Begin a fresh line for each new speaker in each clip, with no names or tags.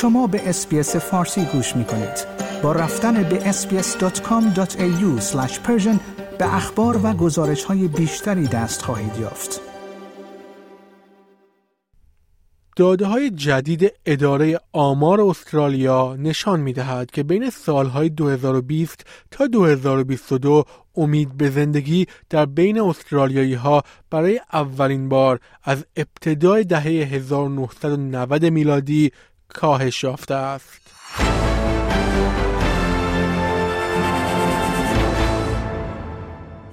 شما به اسپیس فارسی گوش می کنید. با رفتن به sbs.com.au به اخبار و گزارش های بیشتری دست خواهید یافت.
داده های جدید اداره آمار استرالیا نشان می دهد که بین سالهای 2020 تا 2022 امید به زندگی در بین استرالیایی ها برای اولین بار از ابتدای دهه 1990 میلادی کاهش یافته است.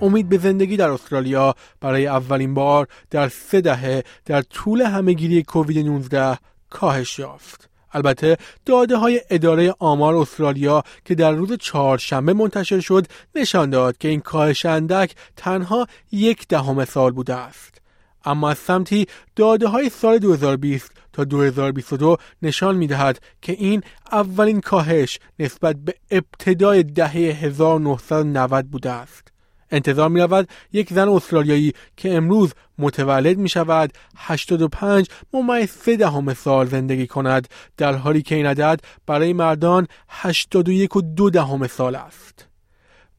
امید به زندگی در استرالیا برای اولین بار در سه دهه در طول همهگیری کووید 19 کاهش یافت. البته داده های اداره آمار استرالیا که در روز چهارشنبه منتشر شد نشان داد که این کاهش اندک تنها یک دهم سال بوده است. اما از سمتی داده های سال 2020 تا 2022 نشان می دهد که این اولین کاهش نسبت به ابتدای دهه 1990 بوده است. انتظار می رود یک زن استرالیایی که امروز متولد می شود 85 ممیز 3 دهم سال زندگی کند در حالی که این عدد برای مردان 81 و دو دهم سال است.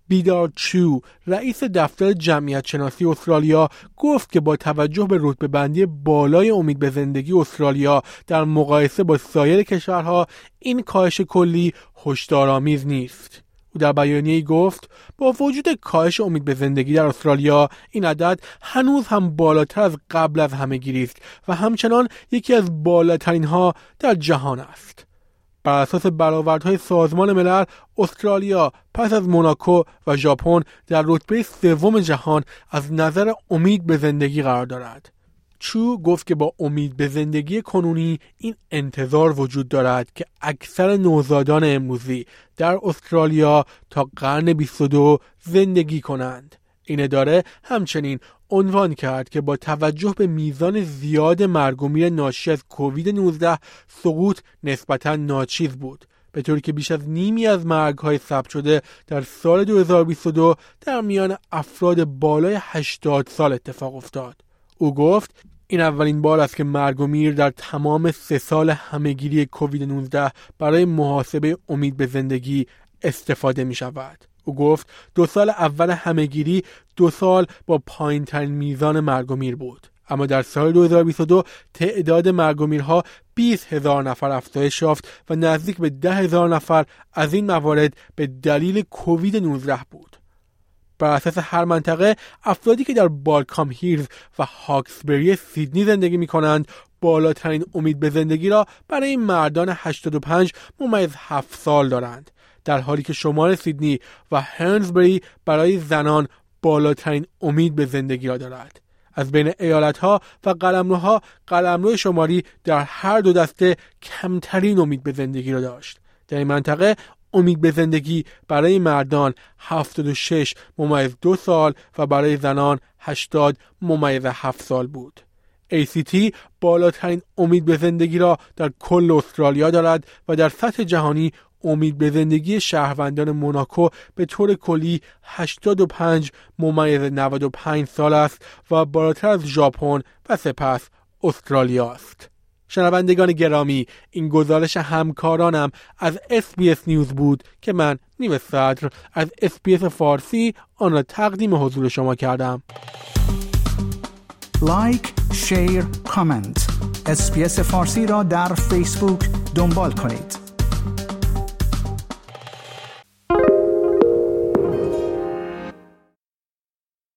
بیدار چو رئیس دفتر جمعیت شناسی استرالیا گفت که با توجه به رتبه بندی بالای امید به زندگی استرالیا در مقایسه با سایر کشورها این کاهش کلی هشدارآمیز نیست. او در بیانیه گفت با وجود کاهش امید به زندگی در استرالیا این عدد هنوز هم بالاتر از قبل از همه است و همچنان یکی از بالاترین ها در جهان است. بر اساس برآوردهای سازمان ملل استرالیا پس از موناکو و ژاپن در رتبه سوم جهان از نظر امید به زندگی قرار دارد. چو گفت که با امید به زندگی کنونی این انتظار وجود دارد که اکثر نوزادان امروزی در استرالیا تا قرن 22 زندگی کنند. این اداره همچنین عنوان کرد که با توجه به میزان زیاد مرگ و میر ناشی از کووید 19 سقوط نسبتا ناچیز بود به طوری که بیش از نیمی از مرگ های ثبت شده در سال 2022 در میان افراد بالای 80 سال اتفاق افتاد او گفت این اولین بار است که مرگ و میر در تمام سه سال همهگیری کووید 19 برای محاسبه امید به زندگی استفاده می شود. او گفت دو سال اول همهگیری دو سال با پایین ترین میزان مرگ و میر بود. اما در سال 2022 تعداد مرگ و میرها 20 هزار نفر افزایش یافت و نزدیک به 10 هزار نفر از این موارد به دلیل کووید 19 بود. بر اساس هر منطقه افرادی که در بالکام هیرز و هاکسبری سیدنی زندگی می کنند بالاترین امید به زندگی را برای مردان 85 ممیز 7 سال دارند در حالی که شمال سیدنی و هرنزبری برای زنان بالاترین امید به زندگی را دارد از بین ایالت ها و قلمروها قلمرو شماری در هر دو دسته کمترین امید به زندگی را داشت در این منطقه امید به زندگی برای مردان 76 ممیز دو سال و برای زنان 80 ممیز 7 سال بود. ACT بالاترین امید به زندگی را در کل استرالیا دارد و در سطح جهانی امید به زندگی شهروندان موناکو به طور کلی 85 ممیز 95 سال است و بالاتر از ژاپن و سپس استرالیا است. شنوندگان گرامی این گزارش همکارانم از SBS نیوز بود که من نیو صدر از SBS فارسی آن را تقدیم حضور شما کردم.
like، share، comment SBS فارسی را در فیسبوک دنبال کنید.